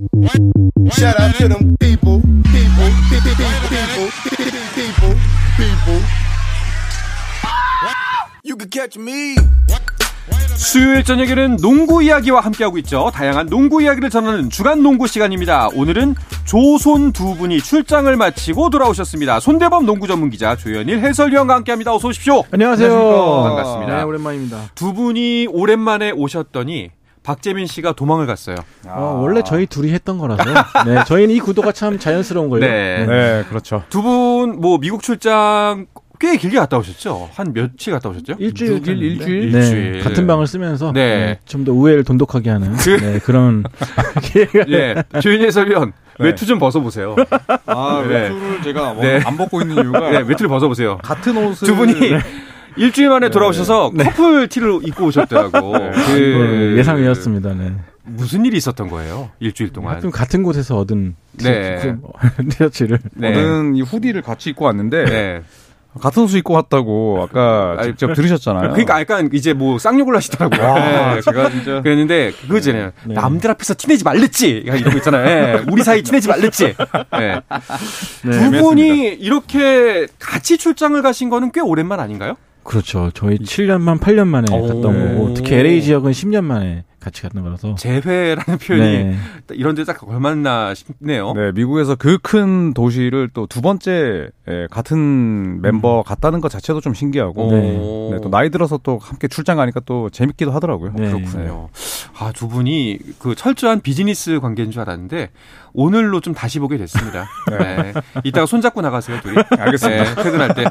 Shout out to them people, people, people, people, people, people. You can catch me. 수요일 저녁에는 농구 이야기와 함께하고 있죠. 다양한 농구 이야기를 전하는 주간 농구 시간입니다. 오늘은 조손 두 분이 출장을 마치고 돌아오셨습니다. 손대범 농구 전문 기자 조현일 해설위원과 함께합니다. 어서 오십시오. 안녕하세요. 반갑습니다. 네, 오랜만입니다. 두 분이 오랜만에 오셨더니 박재민 씨가 도망을 갔어요. 어, 원래 저희 둘이 했던 거라서. 네, 저희는 이 구도가 참 자연스러운 거예요. 네. 네, 그렇죠. 두 분 뭐 미국 출장 꽤 길게 갔다 오셨죠? 한 며칠 갔다 오셨죠? 일주일, 갔는데. 일주일? 네, 일주일. 같은 방을 쓰면서 네. 네, 좀더 우애를 돈독하게 하는 그- 네, 그런 기회가 예. 조현일 해설위원 네. 외투 좀 벗어보세요. 아, 네. 외투를 제가 뭐 네. 안 벗고 있는 이유가 네, 외투를 벗어보세요. 같은 옷을 두 분이 일주일 만에 돌아오셔서 커플 티를 입고 오셨더라고. 네. 그 어, 예상이었습니다. 네. 무슨 일이 있었던 거예요? 일주일 동안. 하여튼 같은 곳에서 얻은 네. 티- 그- 티셔츠를 네. 저는 이 후디를 같이 입고 왔는데 네. 같은 옷을 입고 왔다고 아까 아니, 직접 들으셨잖아요. 그러니까 약간 이제 뭐 쌍욕을 하시더라고요. 와, 네. 제가 진짜 그랬는데 그거잖아요. 네. 남들 앞에서 티내지 말랬지. 거 있잖아요. 예. 우리 사이 티내지 말랬지. 예. 두 분이 이렇게 같이 출장을 가신 거는 꽤 오랜만 아닌가요? 그렇죠. 저희 7년 만 8년 만에 오. 갔던 거고 특히 LA 지역은 10년 만에 같이 갔던 거라서 재회라는 표현이 네. 이런 데 딱 걸맞나 싶네요. 네, 미국에서 그 큰 도시를 또 두 번째 예, 같은 멤버 갔다는 것 자체도 좀 신기하고 오. 네, 또 나이 들어서 또 함께 출장 가니까 또 재밌기도 하더라고요. 네. 그렇군요. 아, 두 분이 그 철저한 비즈니스 관계인 줄 알았는데 오늘로 좀 다시 보게 됐습니다. 네. 이따가 손잡고 나가세요, 둘이. 알겠습니다. 네, 퇴근할 때.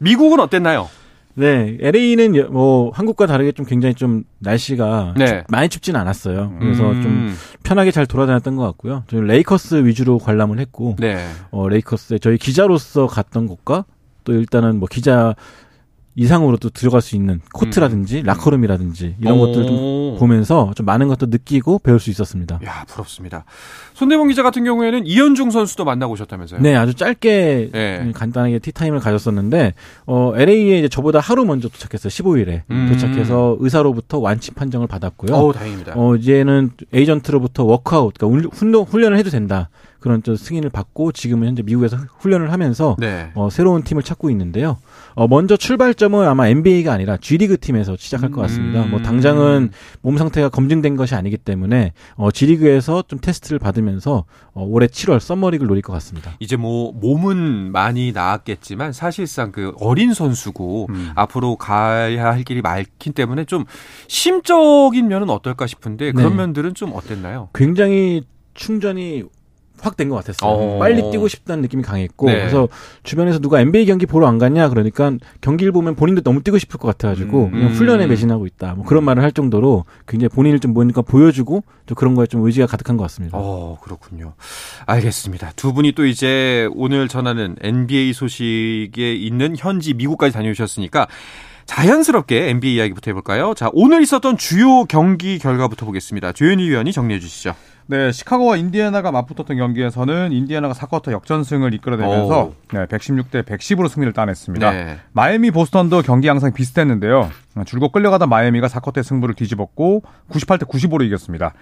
미국은 어땠나요? 네, LA는 뭐 한국과 다르게 좀 굉장히 좀 날씨가 네. 춥- 많이 춥진 않았어요. 그래서 음, 좀 편하게 잘 돌아다녔던 것 같고요. 저희 레이커스 위주로 관람을 했고, 네. 어, 레이커스에 저희 기자로서 갔던 곳과 또 일단은 뭐 기자 이상으로 또 들어갈 수 있는 코트라든지 라커룸이라든지 이런 음. 오. 것들을 좀 보면서 좀 많은 것도 느끼고 배울 수 있었습니다. 야, 부럽습니다. 손대범 기자 같은 경우에는 이현중 선수도 만나고 오셨다면서요? 네, 아주 짧게 네. 간단하게 티타임을 가졌었는데 어 LA에 이제 저보다 하루 먼저 도착했어요. 15일에 음. 도착해서 의사로부터 완치 판정을 받았고요. 어우, 다행입니다. 어 이제는 에이전트로부터 워크아웃, 그러니까 훈련, 훈련을 해도 된다 그런 좀 승인을 받고 지금은 현재 미국에서 훈련을 하면서 네. 어, 새로운 팀을 찾고 있는데요. 어, 먼저 출발점은 아마 NBA가 아니라 G리그 팀에서 시작할 것 같습니다. 음. 뭐 당장은 몸 상태가 검증된 것이 아니기 때문에 어, G리그에서 좀 테스트를 받으면서 어, 올해 7월 썸머리그를 노릴 것 같습니다. 이제 뭐 몸은 많이 나았겠지만 사실상 그 어린 선수고 음. 앞으로 가야 할 길이 많기 때문에 좀 심적인 면은 어떨까 싶은데 그런 네. 면들은 좀 어땠나요? 굉장히 충전이 확 된 것 같았어요. 어. 빨리 뛰고 싶다는 느낌이 강했고 네. 그래서 주변에서 누가 NBA 경기 보러 안 갔냐 그러니까 경기를 보면 본인도 너무 뛰고 싶을 것 같아가지고 음. 그냥 훈련에 매진하고 있다 뭐 그런 말을 할 정도로 굉장히 본인을 좀 뭔가 보여주고 또 그런 거에 좀 의지가 가득한 것 같습니다. 어, 그렇군요. 알겠습니다. 두 분이 또 이제 오늘 전하는 NBA 소식에 있는 현지 미국까지 다녀오셨으니까 자연스럽게 NBA 이야기부터 해볼까요? 자, 오늘 있었던 주요 경기 결과부터 보겠습니다. 조현희 위원이 정리해 주시죠. 네, 시카고와 인디애나가 맞붙었던 경기에서는 인디애나가 4쿼터 역전승을 이끌어내면서 오. 네, 116대 110으로 승리를 따냈습니다. 네. 마이애미 보스턴도 경기 양상 비슷했는데요. 줄곧 끌려가던 마이애미가 4쿼터의 승부를 뒤집었고 98대 95로 이겼습니다.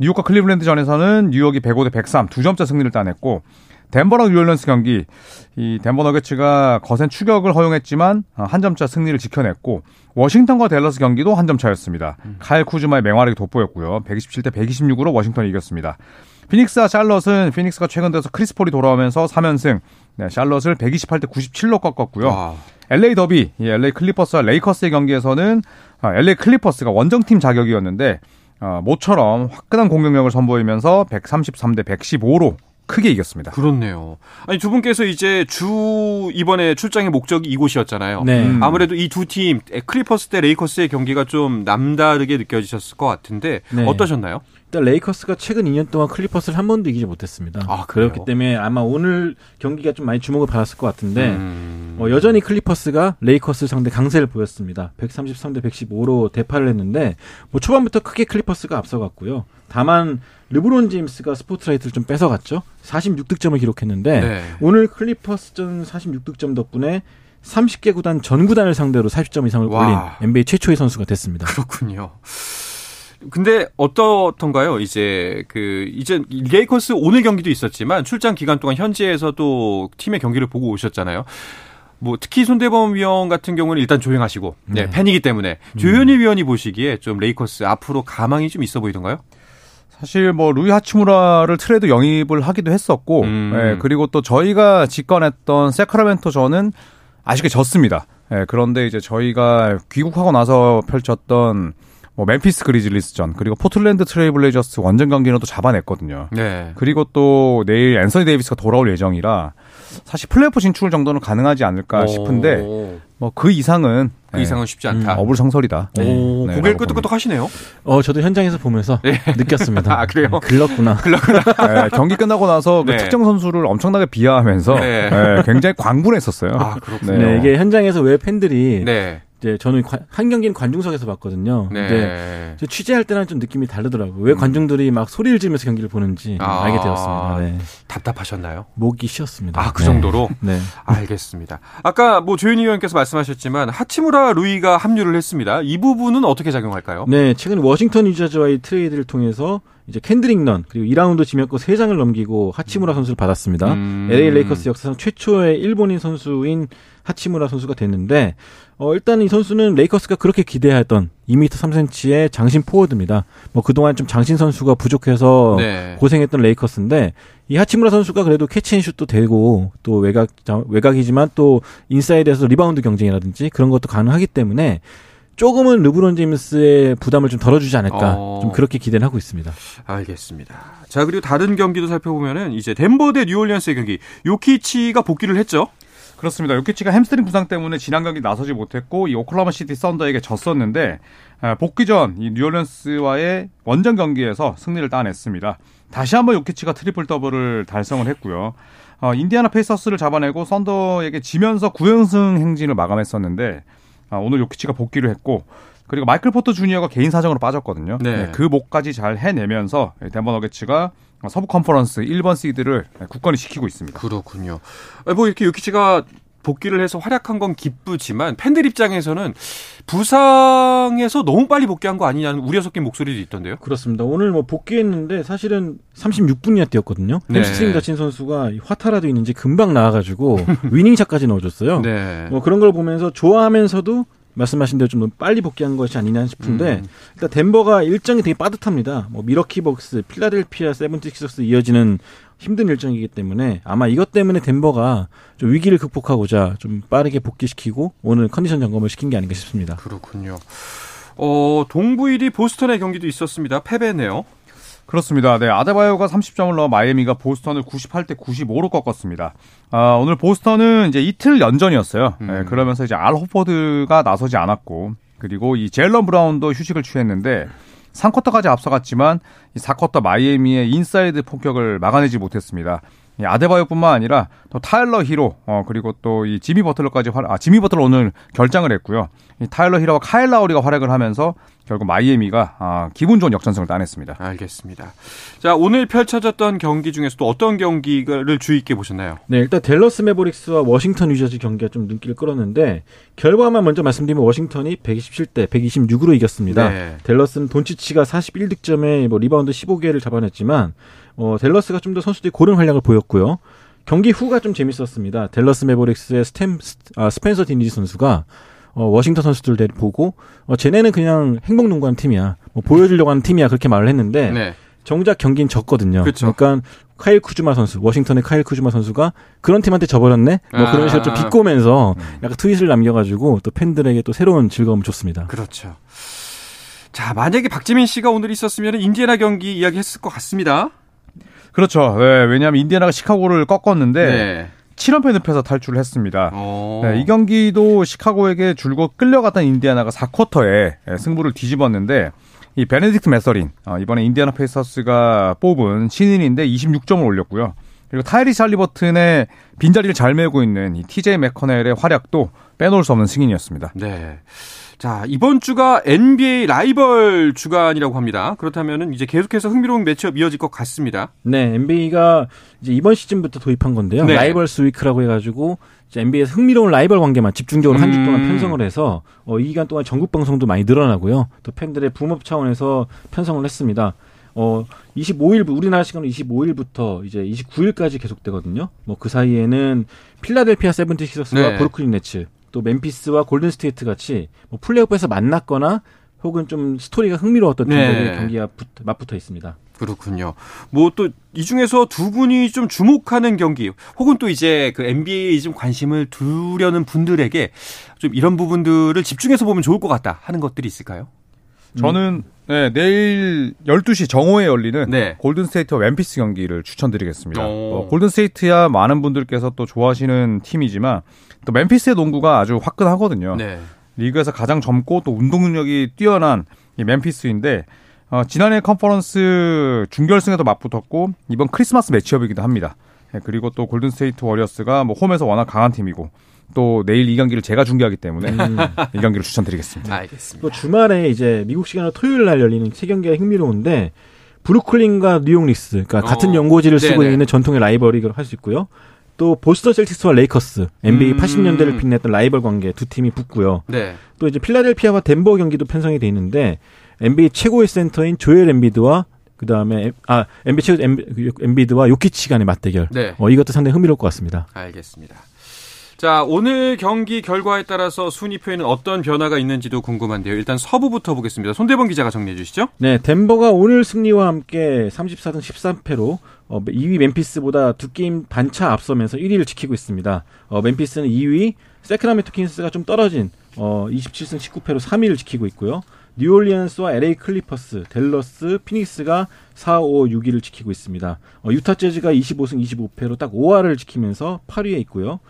뉴욕과 클리블랜드 전에서는 뉴욕이 105대 103 두 점차 승리를 따냈고 덴버랑 뉴올리언스 경기 이 덴버 너게츠가 거센 추격을 허용했지만 어, 한 점차 승리를 지켜냈고 워싱턴과 댈러스 경기도 한 점 차였습니다. 칼 쿠즈마의 맹활약이 돋보였고요. 127대 126으로 워싱턴이 이겼습니다. 피닉스와 샬럿은 피닉스가 최근 들어서 크리스 폴이 돌아오면서 3연승, 네, 샬럿을 128대 97로 꺾었고요. 와. LA 더비, 이 LA 클리퍼스와 레이커스의 경기에서는 아, LA 클리퍼스가 원정팀 자격이었는데 어, 모처럼 화끈한 공격력을 선보이면서 133대 115로 크게 이겼습니다. 그렇네요. 아니 두 분께서 이제 주 이번에 출장의 목적이 이곳이었잖아요. 네. 음. 아무래도 이 두 팀 클리퍼스 대 레이커스의 경기가 좀 남다르게 느껴지셨을 것 같은데 네. 어떠셨나요? 일단 레이커스가 최근 2년 동안 클리퍼스를 한 번도 이기지 못했습니다. 아? 그렇기 때문에 아마 오늘 경기가 좀 많이 주목을 받았을 것 같은데 음. 어, 여전히 클리퍼스가 레이커스 상대 강세를 보였습니다. 133대 115로 대파를 했는데 뭐 초반부터 크게 클리퍼스가 앞서갔고요. 다만 르브론 제임스가 스포트라이트를 좀 뺏어갔죠. 46득점을 기록했는데 네. 오늘 클리퍼스전 46득점 덕분에 30개 구단 전 구단을 상대로 40점 이상을 와. 올린 NBA 최초의 선수가 됐습니다. 그렇군요. 근데 어떻던가요? 이제 그 이제 레이커스 오늘 경기도 있었지만 출장 기간 동안 현지에서도 팀의 경기를 보고 오셨잖아요. 뭐 특히 손대범 위원 같은 경우는 일단 조용하시고 네, 네. 팬이기 때문에 조현일 위원이 보시기에 좀 레이커스 앞으로 가망이 좀 있어 보이던가요? 사실 뭐 루이 하치무라를 트레이드 영입을 하기도 했었고, 음. 예, 그리고 또 저희가 직관했던 새크라멘토 전은 아쉽게 졌습니다. 예, 그런데 이제 저희가 귀국하고 나서 펼쳤던 뭐 멤피스 그리즐리스전 그리고 포틀랜드 트레이블레이저스 원정 경기는 또 잡아냈거든요. 네. 그리고 또 내일 앤서니 데이비스가 돌아올 예정이라 사실 플레이오프 진출 정도는 가능하지 않을까 싶은데 오, 뭐 그 이상은 그 이상은 쉽지 않다. 음, 어불성설이다. 오, 네, 고개를 라고 끄덕끄덕 하시네요. 어, 저도 현장에서 보면서 느꼈습니다. 아, 그래요? 글렀구나. 네, 경기 끝나고 나서 그 네. 특정 선수를 엄청나게 비하하면서 네. 네, 굉장히 광분했었어요. 아, 그렇군요. 네, 이게 현장에서 왜 팬들이 네. 이제 저는 관- 한 경기는 관중석에서 봤거든요. 근데 네. 저 취재할 때랑 좀 느낌이 다르더라고요. 왜 관중들이 막 소리를 지르면서 경기를 보는지 아. 알게 되었습니다. 네. 답답하셨나요? 목이 쉬었습니다. 아, 그 네. 정도로? 네. 알겠습니다. 아까 뭐 조현희 의원께서 말씀하셨지만 하치무라 루이가 합류를 했습니다. 이 부분은 어떻게 작용할까요? 네, 최근 워싱턴 위저즈와의 트레이드를 통해서 이제 켄드릭 넌 그리고 2라운드 지명권 3장을 넘기고 하치무라 선수를 받았습니다. 음. LA 레이커스 역사상 최초의 일본인 선수인 하치무라 선수가 됐는데 어 일단 이 선수는 레이커스가 그렇게 기대했던 2m 3cm의 장신 포워드입니다. 뭐 그동안 좀 장신 선수가 부족해서 네. 고생했던 레이커스인데 이 하치무라 선수가 그래도 catch and shoot도 되고 또 외곽 외곽이지만 또 인사이드에서 리바운드 경쟁이라든지 그런 것도 가능하기 때문에 조금은 르브론 제임스의 부담을 좀 덜어주지 않을까 어. 좀 그렇게 기대를 하고 있습니다. 알겠습니다. 자, 그리고 다른 경기도 살펴보면은 이제 덴버 대 뉴올리언스의 경기. 요키치가 복귀를 했죠. 그렇습니다. 요키치가 햄스트링 부상 때문에 지난 경기 나서지 못했고 이 오클라호마 시티 썬더에게 졌었는데 아, 복귀전 이 뉴올리언스와의 원정 경기에서 승리를 따냈습니다. 다시 한번 요키치가 트리플 더블을 달성을 했고요. 어, 인디아나 페이서스를 잡아내고 썬더에게 지면서 9연승 행진을 마감했었는데 아, 오늘 요키치가 복귀를 했고 그리고 마이클 포터 주니어가 개인 사정으로 빠졌거든요. 네. 그 목까지 잘 해내면서 덴버 너게츠가 서부 컨퍼런스 1번 시드를 굳건히 시키고 있습니다. 그렇군요. 아, 뭐 이렇게 요키치가 복귀를 해서 활약한 건 기쁘지만 팬들 입장에서는 부상에서 너무 빨리 복귀한 거 아니냐는 우려 섞인 목소리도 있던데요. 그렇습니다. 오늘 뭐 복귀했는데 사실은 36분이나 뛰었거든요. 네. 햄스트링 다친 선수가 이 화타라도 있는지 금방 나와가지고 winning shot까지 넣어줬어요. 네. 뭐 그런 걸 보면서 좋아하면서도 말씀하신 대로 좀 너무 빨리 복귀한 것이 아니냐 싶은데 음. 일단 덴버가 일정이 되게 빠듯합니다. 뭐 밀워키 벅스, 필라델피아 세븐티식스 이어지는 힘든 일정이기 때문에 아마 이것 때문에 덴버가 좀 위기를 극복하고자 좀 빠르게 복귀시키고 오늘 컨디션 점검을 시킨 게 아닌가 싶습니다. 그렇군요. 어, 동부 1위 보스턴의 경기도 있었습니다. 패배네요. 그렇습니다. 네, 아데바요가 30점을 넣어 마이애미가 보스턴을 98대 95로 꺾었습니다. 아, 오늘 보스턴은 이제 이틀 연전이었어요. 음. 네, 그러면서 이제 알 호퍼드가 나서지 않았고, 그리고 이 제일런 브라운도 휴식을 취했는데, 3쿼터까지 앞서갔지만 이 4쿼터 마이애미의 인사이드 폭격을 막아내지 못했습니다. 이 아데바요뿐만 아니라 또 타일러 히로 어 그리고 또 이 지미 버틀러까지 활, 아 지미 버틀러 오늘 결장을 했고요. 이 타일러 히로와 카일 라우리가 활약을 하면서 결국 마이애미가 아 기분 좋은 역전승을 따냈습니다. 알겠습니다. 자, 오늘 펼쳐졌던 경기 중에서 또 어떤 경기를 주의 있게 보셨나요? 네, 일단 댈러스 매버릭스와 워싱턴 위저즈 경기가 좀 눈길을 끌었는데 결과만 먼저 말씀드리면 워싱턴이 127대 126으로 이겼습니다. 네. 댈러스는 돈치치가 41득점에 뭐 리바운드 15개를 잡아냈지만 어, 댈러스가 좀 더 선수들이 고른 활약을 보였고요. 경기 후가 좀 재밌었습니다. 댈러스 매버릭스의 스펜 아, 스펜서 딘위디 선수가 어, 워싱턴 선수들 대 보고 어, 쟤네는 그냥 행복 농구하는 팀이야. 뭐 보여주려고 하는 팀이야. 그렇게 말을 했는데 네. 정작 경기는 졌거든요. 그쵸. 러니까 카일 쿠즈마 선수, 워싱턴의 카일 쿠즈마 선수가 그런 팀한테 져버렸네. 뭐 그런 식으로 좀 아. 비꼬면서 약간 트윗을 남겨가지고 또 팬들에게 또 새로운 즐거움을 줬습니다. 그렇죠. 자, 만약에 박지민 씨가 오늘 있었으면 인디애나 경기 이야기 했을 것 같습니다. 그렇죠. 네, 왜냐하면 인디애나가 시카고를 꺾었는데 네. 7연패 늪에서 탈출을 했습니다. 어. 네, 이 경기도 시카고에게 줄곧 끌려갔던 인디애나가 4쿼터에 승부를 뒤집었는데 이 베네딕트 매서린 어, 이번에 인디애나 페이서스가 뽑은 신인인데 26점을 올렸고요. 그리고 타이리스 할리버튼의 빈자리를 잘 메우고 있는 이 TJ 맥커넬의 활약도 빼놓을 수 없는 승인이었습니다. 네. 자, 이번 주가 NBA 라이벌 주간이라고 합니다. 그렇다면은 이제 계속해서 흥미로운 matchup 이어질 것 같습니다. 네, NBA가 이제 이번 시즌부터 도입한 건데요. 네. Rivals Week라고 해가지고 이제 NBA에서 흥미로운 라이벌 관계만 집중적으로 한 주 동안 음. 편성을 해서 어, 이 기간 동안 전국 방송도 많이 늘어나고요. 또 팬들의 boom up 차원에서 편성을 했습니다. 어, 25일, 우리나라 시간으로 25일부터 이제 29일까지 계속되거든요. 뭐 그 사이에는 필라델피아 세븐티식서스와 네. 브루클린 네츠, 또 멤피스와 골든 스테이트 같이 뭐 플레이오프에서 만났거나 혹은 좀 스토리가 흥미로웠던 네. 팀들의 경기가 붙- 맞붙어 있습니다. 그렇군요. 뭐 또 이 중에서 두 분이 좀 주목하는 경기 혹은 또 이제 그 NBA에 좀 관심을 두려는 분들에게 좀 이런 부분들을 집중해서 보면 좋을 것 같다 하는 것들이 있을까요? 저는 네, 내일 12시 정오에 열리는 네. 골든스테이트와 멤피스 경기를 추천드리겠습니다. 오. 뭐 골든스테이트야 많은 분들께서 또 좋아하시는 팀이지만 또 멤피스의 농구가 아주 화끈하거든요. 네. 리그에서 가장 젊고 또 운동 능력이 뛰어난 이 멤피스인데 어, 지난해 컨퍼런스 준결승에도 맞붙었고 이번 크리스마스 매치업이기도 합니다. 예, 그리고 또 골든스테이트 워리어스가 뭐 홈에서 워낙 강한 팀이고 또 내일 이 경기를 제가 중계하기 때문에 이 경기를 추천드리겠습니다. 알겠습니다. 또 주말에 이제 미국 시간으로 토요일 날 열리는 세 경기가 흥미로운데 브루클린과 뉴욕 닉스, 그러니까 같은 어, 연고지를 쓰고 네네. 있는 전통의 라이벌이라고 할 수 있고요. 또 보스턴 셀틱스와 레이커스, NBA 음. 80년대를 빛냈던 라이벌 관계 두 팀이 붙고요. 네. 또 이제 필라델피아와 덴버 경기도 편성이 돼 있는데 NBA 최고의 센터인 조엘 엠비드와 그 다음에 아 NBA 최고 엠비드와 요키치 간의 맞대결. 네. 어 이것도 상당히 흥미로울 것 같습니다. 알겠습니다. 자, 오늘 경기 결과에 따라서 순위표에는 어떤 변화가 있는지도 궁금한데요. 일단 서부부터 보겠습니다. 손대범 기자가 정리해 주시죠. 네, 덴버가 오늘 승리와 함께 34등 13패로 어, 2위 멤피스보다 두 게임 반차 앞서면서 1위를 지키고 있습니다. 어, 멤피스는 2위, 새크라멘토 킹스가 좀 떨어진 어, 27승 19패로 3위를 지키고 있고요. 뉴올리언스와 LA 클리퍼스, 댈러스, 피닉스가 4, 5, 6위를 지키고 있습니다. 어, 유타 재즈가 25승 25패로 딱 5할을 지키면서 8위에 있고요.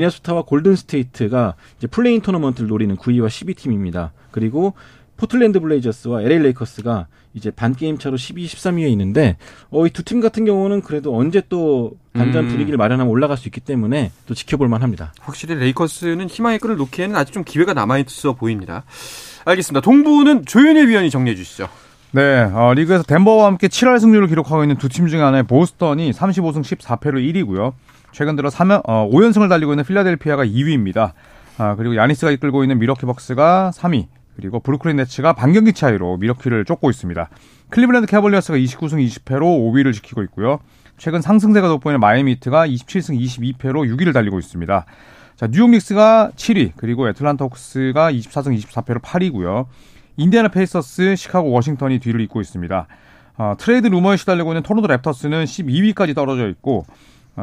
미네소타와 골든 스테이트가 이제 플레이인 토너먼트를 노리는 9위와 10위 팀입니다. 그리고 포틀랜드 블레이저스와 LA 레이커스가 이제 반 게임 차로 12, 13위에 있는데 어, 이 두 팀 같은 경우는 그래도 언제 또 반전 음. 분위기를 마련하면 올라갈 수 있기 때문에 또 지켜볼 만합니다. 확실히 레이커스는 희망의 끈을 놓기에는 아직 좀 기회가 남아 있어 보입니다. 알겠습니다. 동부는 조현일 위원이 정리해 주시죠. 네, 어, 리그에서 덴버와 함께 7할 승률을 기록하고 있는 두 팀 중에 하나인 보스턴이 35승 14패로 1위고요. 최근 들어 3연, 어, 5연승을 달리고 있는 필라델피아가 2위입니다. 아, 그리고 야니스가 이끌고 있는 밀워키 벅스가 3위, 그리고 브루클린 네츠가 반경기 차이로 밀워키를 쫓고 있습니다. 클리블랜드 캐벌리어스가 29승 20패로 5위를 지키고 있고요. 최근 상승세가 돋보이는 마이애미 히트가 27승 22패로 6위를 달리고 있습니다. 자, 뉴욕 닉스가 7위, 그리고 애틀란타 호크스가 24승 24패로 8위고요. 인디애나 페이서스, 시카고 워싱턴이 뒤를 잇고 있습니다. 어, 트레이드 루머에 시달리고 있는 토론토 랩터스는 12위까지 떨어져 있고 어,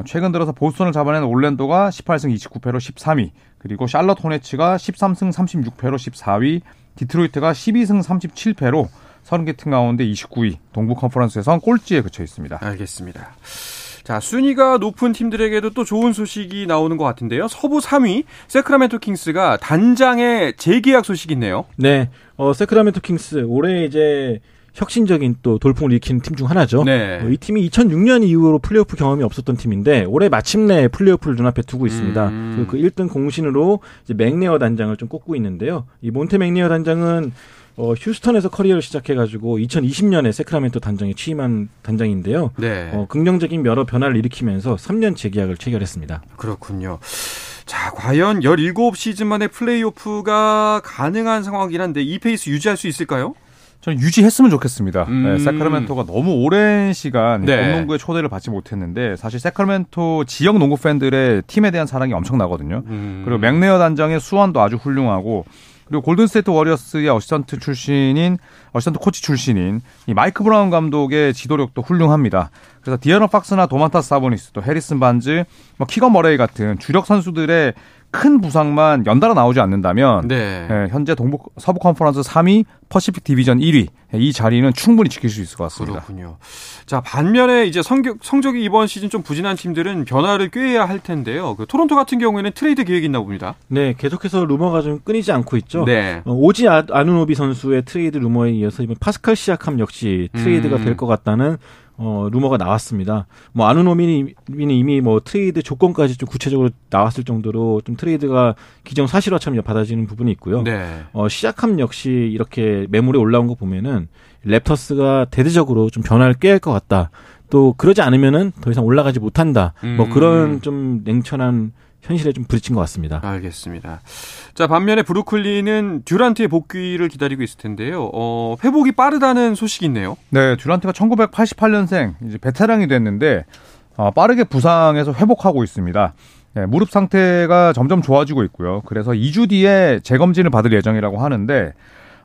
최근 들어서 보스턴을 잡아낸 올랜도가 18승 29패로 13위, 그리고 샬럿 호네츠가 13승 36패로 14위, 디트로이트가 12승 37패로 30개 팀 가운데 29위, 동부 컨퍼런스에선 꼴찌에 그쳐 있습니다. 알겠습니다. 자, 순위가 높은 팀들에게도 또 좋은 소식이 나오는 것 같은데요. 서부 3위 새크라멘토 킹스가 단장의 재계약 소식이 있네요. 네, 어, 새크라멘토 킹스 올해 이제 혁신적인 또 돌풍을 일으키는 팀 중 하나죠. 네. 어, 이 팀이 2006년 이후로 플레이오프 경험이 없었던 팀인데 올해 마침내 플레이오프를 눈앞에 두고 있습니다. 음. 그 1등 공신으로 이제 맥네어 단장을 좀 꼽고 있는데요. 이 몬테 맥네어 단장은 어, 휴스턴에서 커리어를 시작해가지고 2020년에 새크라멘토 단장에 취임한 단장인데요. 네. 어, 긍정적인 여러 변화를 일으키면서 3년 재계약을 체결했습니다. 그렇군요. 자, 과연 17시즌 만에 플레이오프가 가능한 상황이긴 한데 이 페이스 유지할 수 있을까요? 저는 유지했으면 좋겠습니다. 음. 네, 새크라멘토가 너무 오랜 시간 네. 봄농구의 초대를 받지 못했는데 사실 새크라멘토 지역 농구 팬들의 팀에 대한 사랑이 엄청나거든요. 음. 그리고 맥네어 단장의 수완도 아주 훌륭하고 그리고 골든스테이트 워리어스의 어시스턴트 출신인 어시스턴트 코치 출신인 이 마이크 브라운 감독의 지도력도 훌륭합니다. 그래서 디애런 팍스나 도만타스 사보니스 또 해리슨 반즈, 뭐 키건 머레이 같은 주력 선수들의 큰 부상만 연달아 나오지 않는다면 네. 예, 현재 동부 서부 컨퍼런스 3위, 퍼시픽 디비전 1위 이 자리는 충분히 지킬 수 있을 것 같습니다. 그렇군요. 자, 반면에 이제 성격, 성적이 이번 시즌 좀 부진한 팀들은 변화를 꾀해야 할 텐데요. 그 토론토 같은 경우에는 트레이드 계획이 있나 봅니다. 네, 계속해서 루머가 좀 끊이지 않고 있죠. 네. 어, 오지 아, 아누노비 선수의 트레이드 루머에 이어서 이번 파스칼 시아캄 역시 트레이드가 음. 될것 같다는 어, 루머가 나왔습니다. 뭐 아누노비는 이미 뭐 트레이드 조건까지 좀 구체적으로 나왔을 정도로 좀 트레이드가 기정 사실화처럼 받아지는 부분이 있고요. 네. 어, 시아캄 역시 이렇게 매물에 올라온 거 보면은 랩터스가 대대적으로 좀 변화를 꾀할 것 같다. 또 그러지 않으면은 더 이상 올라가지 못한다. 뭐 음. 그런 좀 냉철한 현실에 좀 부딪힌 것 같습니다. 알겠습니다. 자, 반면에 브루클린은 듀란트의 복귀를 기다리고 있을 텐데요. 어, 회복이 빠르다는 소식이 있네요. 네, 듀란트가 1988년생 이제 베테랑이 됐는데 어, 빠르게 부상에서 회복하고 있습니다. 네, 무릎 상태가 점점 좋아지고 있고요. 그래서 2주 뒤에 재검진을 받을 예정이라고 하는데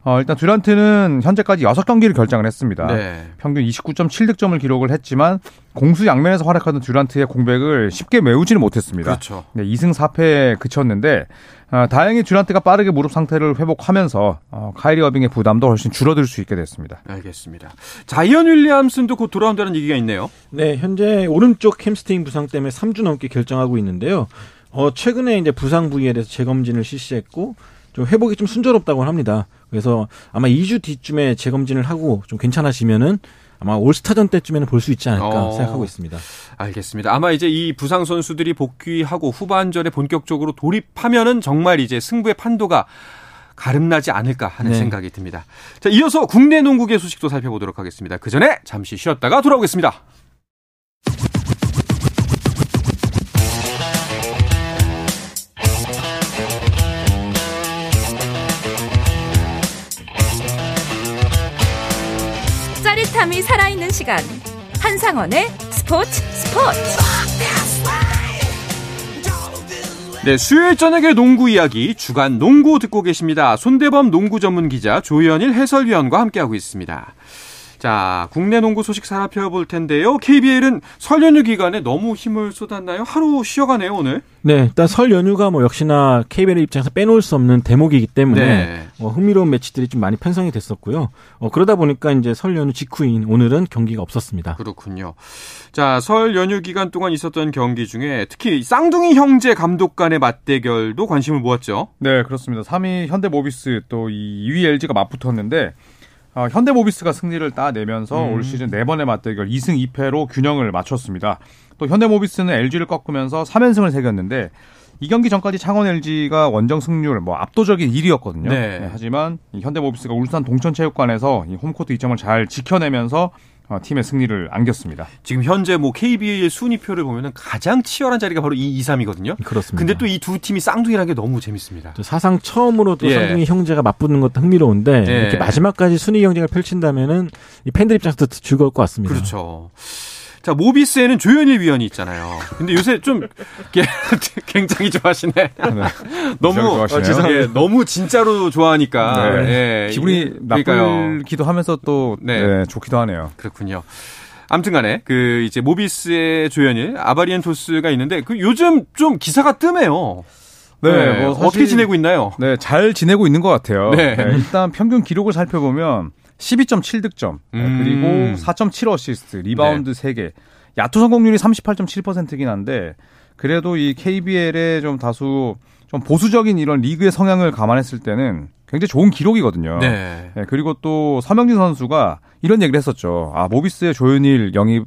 어, 일단 듀란트는 현재까지 6경기를 결장을 했습니다. 네. 평균 29.7득점을 기록을 했지만 공수 양면에서 활약하던 듀란트의 공백을 쉽게 메우지는 못했습니다. 그렇죠. 네, 2승 4패에 그쳤는데 어, 다행히 듀란트가 빠르게 무릎 상태를 회복하면서 어, 카이리 어빙의 부담도 훨씬 줄어들 수 있게 됐습니다. 알겠습니다. 자이언 윌리엄슨도 곧 돌아온다는 얘기가 있네요. 네, 현재 오른쪽 햄스트링 부상 때문에 3주 넘게 결장하고 있는데요. 어, 최근에 이제 부상 부위에 대해서 재검진을 실시했고 좀 회복이 좀 순조롭다고 합니다. 그래서 아마 2주 뒤쯤에 재검진을 하고 좀 괜찮아지면은 아마 올스타전 때쯤에는 볼 수 있지 않을까 어. 생각하고 있습니다. 알겠습니다. 아마 이제 이 부상 선수들이 복귀하고 후반전에 본격적으로 돌입하면은 정말 이제 승부의 판도가 가름나지 않을까 하는 네. 생각이 듭니다. 자, 이어서 국내 농구계 소식도 살펴보도록 하겠습니다. 그 전에 잠시 쉬었다가 돌아오겠습니다. 짜릿함이 살아있는 시간 한상원의 스포츠 스포츠 네, 수요일 저녁의 농구 이야기 주간 농구 듣고 계십니다. 손대범 농구 전문 기자 조현일 해설위원과 함께하고 있습니다. 자, 국내 농구 소식 살펴볼 텐데요. KBL은 설 연휴 기간에 너무 힘을 쏟았나요? 하루 쉬어가네요, 오늘. 네, 일단 설 연휴가 뭐 역시나 KBL 입장에서 빼놓을 수 없는 대목이기 때문에 네. 어, 흥미로운 매치들이 좀 많이 편성이 됐었고요. 어, 그러다 보니까 이제 설 연휴 직후인 오늘은 경기가 없었습니다. 그렇군요. 자, 설 연휴 기간 동안 있었던 경기 중에 특히 쌍둥이 형제 감독 간의 맞대결도 관심을 모았죠. 네, 그렇습니다. 3위 현대모비스 또이 2위 LG가 맞붙었는데 어, 현대모비스가 승리를 따내면서 올 시즌 네 번의 맞대결 2승 2패로 균형을 맞췄습니다. 또 현대모비스는 LG를 꺾으면서 3연승을 새겼는데 이 경기 전까지 창원 LG가 원정 승률 뭐 압도적인 1위였거든요. 네. 하지만 이 현대모비스가 울산 동천체육관에서 이 홈코트 2점을 잘 지켜내면서 어, 팀의 승리를 안겼습니다. 지금 현재 뭐 KBL 순위표를 보면은 가장 치열한 자리가 바로 이 2, 3이거든요. 그렇습니다. 근데 또 이 두 팀이 쌍둥이라는 게 너무 재밌습니다. 또 사상 처음으로 또 예. 쌍둥이 형제가 맞붙는 것도 흥미로운데 예. 이렇게 마지막까지 순위 경쟁을 펼친다면은 이 팬들 입장에서도 즐거울 것 같습니다. 그렇죠. 자, 모비스에는 조현일 위원이 있잖아요. 근데 요새 좀 게- 굉장히 좋아하시네. 너무 좋아하시네요. 어, 죄송해요. 예, 너무 진짜로 좋아하니까 네. 예, 기분이 이- 그러니까요. 나쁘기도 하면서 또 네. 네, 좋기도 하네요. 그렇군요. 아무튼간에 그 이제 모비스의 조현일 아바리엔토스가 있는데 그 요즘 좀 기사가 뜨네요. 네, 뭐 사실- 어떻게 지내고 있나요? 네, 잘 지내고 있는 것 같아요. 네. 네, 일단 평균 기록을 살펴보면 12.7득점, 음. 그리고 4.7 어시스트, 리바운드 3개. 야투 성공률이 38.7%긴 한데 그래도 이 KBL의 좀 다수 좀 보수적인 이런 리그의 성향을 감안했을 때는 굉장히 좋은 기록이거든요. 네. 네, 그리고 또 서명진 선수가 이런 얘기를 했었죠. 아, 모비스의 조현일 영입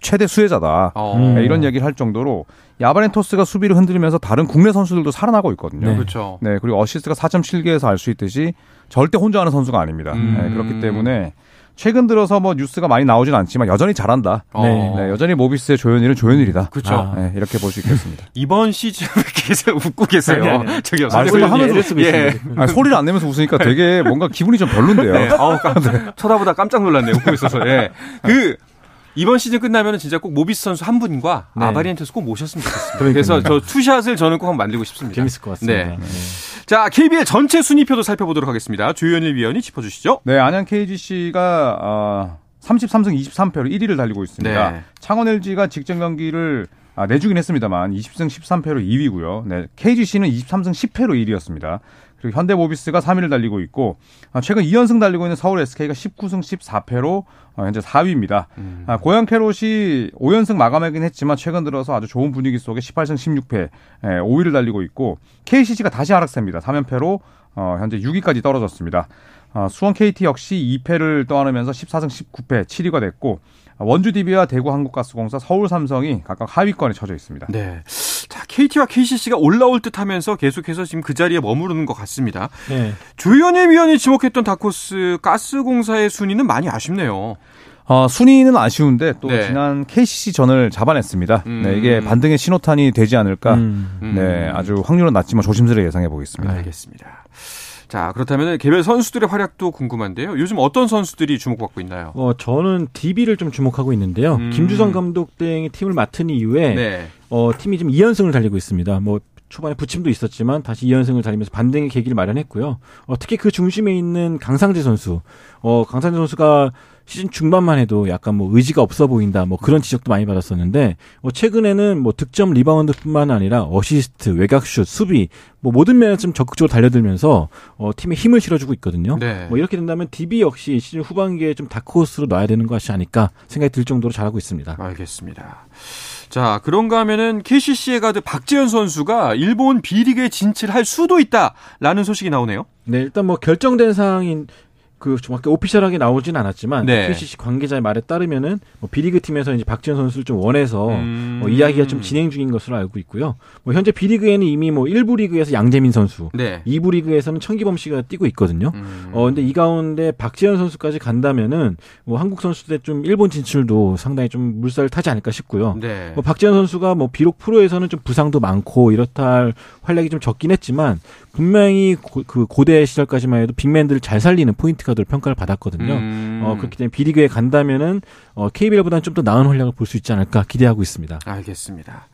최대 수혜자다. 어. 음. 네, 이런 얘기를 할 정도로 야바렌토스가 수비를 흔들면서 다른 국내 선수들도 살아나고 있거든요. 네. 그렇죠. 네, 그리고 어시스트가 4.7개에서 알 수 있듯이 절대 혼자 하는 선수가 아닙니다. 음. 네, 그렇기 때문에 최근 들어서 뭐 뉴스가 많이 나오진 않지만 여전히 잘한다. 어. 네, 여전히 모비스의 조현일은 조현일이다. 그렇죠. 아. 네, 이렇게 볼 수 있겠습니다. 이번 시즌 왜 계속 웃고 계세요? 아니, 아니, 아니. 저기요. 말씀을. 하면서 쓰고 예. 소리를 안 내면서 웃으니까 되게 뭔가 기분이 좀 별론데요. 네. 아우, 깜- 쳐다보다 깜짝 놀랐네요. 웃고 있어서. 예. 그 이번 시즌 끝나면은 진짜 꼭 모비스 선수 한 분과 네. 아바리엔토스 꼭 모셨으면 좋겠습니다. 그러니까요. 그래서 저 투샷을 저는 꼭 한번 만들고 싶습니다. 재밌을 것 같습니다. 네. 네. 자, KBL 전체 순위표도 살펴보도록 하겠습니다. 조현일 위원이 짚어주시죠. 네, 안양 KGC가 어, 33승 23패로 1위를 달리고 있습니다. 네. 창원 LG가 직전 경기를 아, 내주긴 했습니다만 20승 13패로 2위고요. 네, KGC는 23승 10패로 1위였습니다. 그리고 현대모비스가 3위를 달리고 있고 아, 최근 2연승 달리고 있는 서울 SK가 19승 14패로 어, 현재 4위입니다. 음. 아, 고양 캐롯이 5연승 마감하긴 했지만 최근 들어서 아주 좋은 분위기 속에 18승 16패 예, 5위를 달리고 있고 KCC가 다시 하락세입니다. 3연패로 어, 현재 6위까지 떨어졌습니다. 어, 수원 KT 역시 2패를 떠안으면서 14승 19패 7위가 됐고 원주 DB와 대구 한국가스공사, 서울 삼성이 각각 하위권에 처져 있습니다. 네. 자, KT와 KCC가 올라올 듯 하면서 계속해서 지금 그 자리에 머무르는 것 같습니다. 네. 조현일 위원이 지목했던 다코스 가스공사의 순위는 많이 아쉽네요. 어, 순위는 아쉬운데 또 네. 지난 KCC 전을 잡아냈습니다. 음. 네, 이게 반등의 신호탄이 되지 않을까. 음. 음. 네, 아주 확률은 낮지만 조심스레 예상해 보겠습니다. 알겠습니다. 자, 그렇다면 개별 선수들의 활약도 궁금한데요. 요즘 어떤 선수들이 주목받고 있나요? 어, 저는 DB를 좀 주목하고 있는데요. 음. 김주성 감독 등이 팀을 맡은 이후에 네. 어, 팀이 지금 2연승을 달리고 있습니다. 뭐 초반에 부침도 있었지만 다시 2연승을 달리면서 반등의 계기를 마련했고요. 어, 특히 그 중심에 있는 강상재 선수. 어, 강상재 선수가 시즌 중반만 해도 약간 뭐 의지가 없어 보인다. 뭐 그런 지적도 많이 받았었는데 어, 최근에는 뭐 득점 리바운드뿐만 아니라 어시스트, 외곽슛, 수비 뭐 모든 면에서 좀 적극적으로 달려들면서 어, 팀에 힘을 실어주고 있거든요. 네. 뭐 이렇게 된다면 DB 역시 시즌 후반기에 좀 다크호스로 놔야 되는 것이 아닐까 생각이 들 정도로 잘하고 있습니다. 알겠습니다. 자, 그런가 하면은 KCC의 가드 박지현 선수가 일본 B리그에 진출할 수도 있다라는 소식이 나오네요. 네, 일단 뭐 결정된 사항인 그 정확히 오피셜하게 나오진 않았지만 네. KCC 관계자의 말에 따르면은 뭐 B리그 팀에서 이제 박지현 선수를 좀 원해서 음. 뭐 이야기가 좀 진행 중인 것으로 알고 있고요. 뭐 현재 B리그에는 이미 뭐 1부 리그에서 양재민 선수, 네. 2부 리그에서는 천기범 씨가 뛰고 있거든요. 음. 어 근데 이 가운데 박지현 선수까지 간다면은 뭐 한국 선수들 좀 일본 진출도 상당히 좀 물살을 타지 않을까 싶고요. 네. 뭐 박지현 선수가 뭐 비록 프로에서는 좀 부상도 많고 이렇다 할 활약이 좀 적긴 했지만 분명히 고, 그 고대 시절까지만 해도 빅맨들을 잘 살리는 포인트 가드로 평가를 받았거든요. 음. 어 그렇기 때문에 B리그에 간다면은 어 KBL보다는 좀 더 나은 활약을 볼 수 있지 않을까 기대하고 있습니다. 알겠습니다.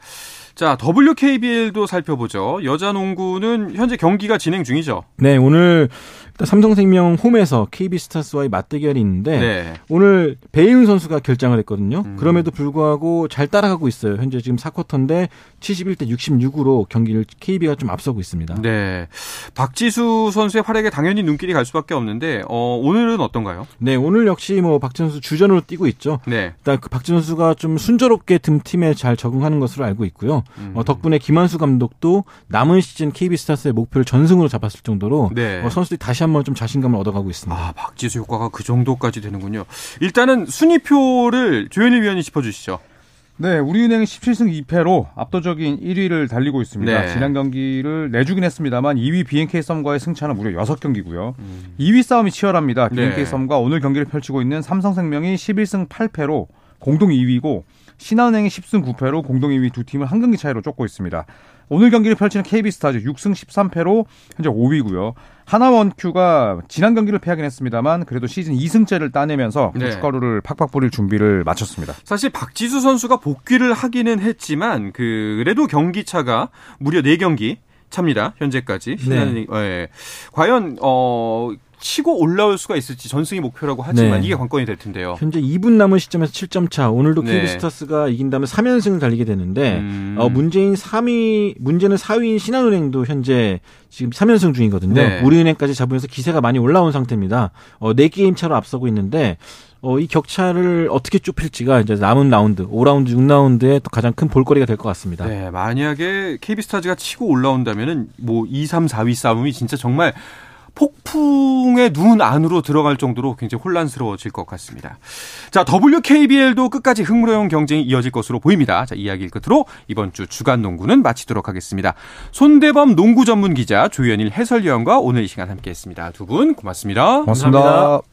자, WKBL도 살펴보죠. 여자 농구는 현재 경기가 진행 중이죠. 네, 오늘 일단 삼성생명 홈에서 KB스타스와의 맞대결이 있는데 네. 오늘 배윤 선수가 결장을 했거든요. 음. 그럼에도 불구하고 잘 따라가고 있어요. 현재 지금 4쿼터인데 71대 66으로 경기를 KB가 좀 앞서고 있습니다. 네. 박지수 선수의 활약에 당연히 눈길이 갈 수밖에 없는데 어, 오늘은 어떤가요? 네, 오늘 역시 뭐 박지현 선수 주전으로 뛰고 있죠. 네. 일단 그 박지현 선수가 좀 순조롭게 듬팀에 잘 적응하는 것으로 알고 있고요. 음. 어, 덕분에 김한수 감독도 남은 시즌 KB스타스의 목표를 전승으로 잡았을 정도로 네. 어, 선수들이 다시 한번 좀 자신감을 얻어가고 있습니다. 아, 박지수 효과가 그 정도까지 되는군요. 일단은 순위표를 조현일 위원이 짚어주시죠. 네, 우리은행이 17승 2패로 압도적인 1위를 달리고 있습니다. 네. 지난 경기를 내주긴 했습니다만 2위 BNK 썸과의 승차는 무려 6경기고요. 음. 2위 싸움이 치열합니다. 네. BNK 썸과 오늘 경기를 펼치고 있는 삼성생명이 11승 8패로 공동 2위고 신한은행이 10승 9패로 공동 2위 두 팀을 한 경기 차이로 쫓고 있습니다. 오늘 경기를 펼치는 KB스타즈 6승 13패로 현재 5위고요. 하나원큐가 지난 경기를 패하긴 했습니다만 그래도 시즌 2승째를 따내면서 네. 고춧가루를 팍팍 뿌릴 준비를 마쳤습니다. 사실 박지수 선수가 복귀를 하기는 했지만 그 그래도 경기 차가 무려 4경기 차입니다. 현재까지. 신한은행, 예. 과연 어 치고 올라올 수가 있을지 전승이 목표라고 하지만 네. 이게 관건이 될 텐데요. 현재 2분 남은 시점에서 7점 차. 오늘도 네. KB스타스가 이긴다면 3연승을 달리게 되는데 음. 어, 문제인 3위 문제는 4위인 신한은행도 현재 지금 3연승 중이거든요. 네. 우리은행까지 잡으면서 기세가 많이 올라온 상태입니다. 어, 4게임 차로 앞서고 있는데 어, 이 격차를 어떻게 좁힐지가 이제 남은 라운드, 5라운드, 6라운드에 또 가장 큰 볼거리가 될 것 같습니다. 네, 만약에 KB스타즈가 치고 올라온다면은 뭐 2, 3, 4위 싸움이 진짜 정말 폭풍의 눈 안으로 들어갈 정도로 굉장히 혼란스러워질 것 같습니다. 자, WKBL도 끝까지 흥무로운 경쟁이 이어질 것으로 보입니다. 자, 이야기 끝으로 이번 주 주간 농구는 마치도록 하겠습니다. 손대범 농구 전문 기자 조현일 해설위원과 오늘 이 시간 함께 했습니다. 두 분 고맙습니다. 고맙습니다. 감사합니다.